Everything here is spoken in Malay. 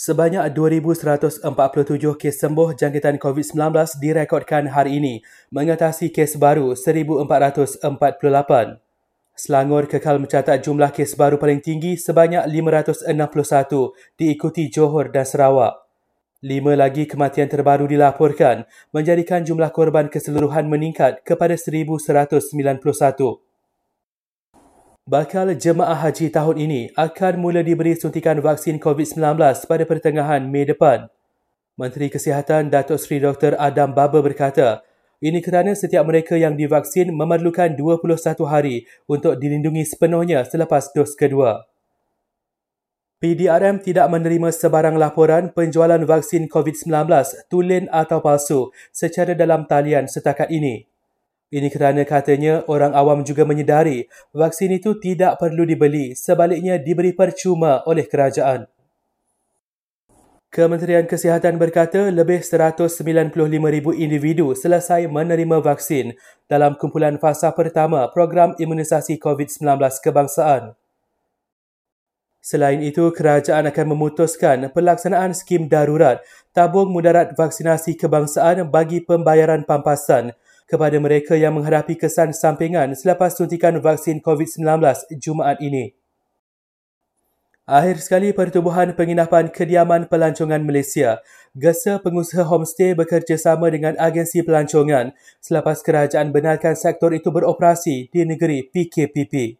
Sebanyak 2,147 kes sembuh jangkitan COVID-19 direkodkan hari ini mengatasi kes baru 1,448. Selangor kekal mencatat jumlah kes baru paling tinggi sebanyak 561 diikuti Johor dan Sarawak. Lima lagi kematian terbaru dilaporkan menjadikan jumlah korban keseluruhan meningkat kepada 1,191. Bakal jemaah haji tahun ini akan mula diberi suntikan vaksin COVID-19 pada pertengahan Mei depan. Menteri Kesihatan Datuk Seri Dr. Adam Baba berkata, ini kerana setiap mereka yang divaksin memerlukan 21 hari untuk dilindungi sepenuhnya selepas dos kedua. PDRM tidak menerima sebarang laporan penjualan vaksin COVID-19 tulen atau palsu secara dalam talian setakat ini. Ini kerana katanya orang awam juga menyedari vaksin itu tidak perlu dibeli sebaliknya diberi percuma oleh kerajaan. Kementerian Kesihatan berkata lebih 195,000 individu selesai menerima vaksin dalam kumpulan fasa pertama program imunisasi COVID-19 kebangsaan. Selain itu, kerajaan akan memutuskan pelaksanaan skim darurat tabung mudarat vaksinasi kebangsaan bagi pembayaran pampasan kepada mereka yang menghadapi kesan sampingan selepas suntikan vaksin COVID-19 Jumaat ini. Akhir sekali Pertubuhan Penginapan Kediaman Pelancongan Malaysia gesa pengusaha homestay bekerjasama dengan agensi pelancongan selepas kerajaan benarkan sektor itu beroperasi di negeri PKPP.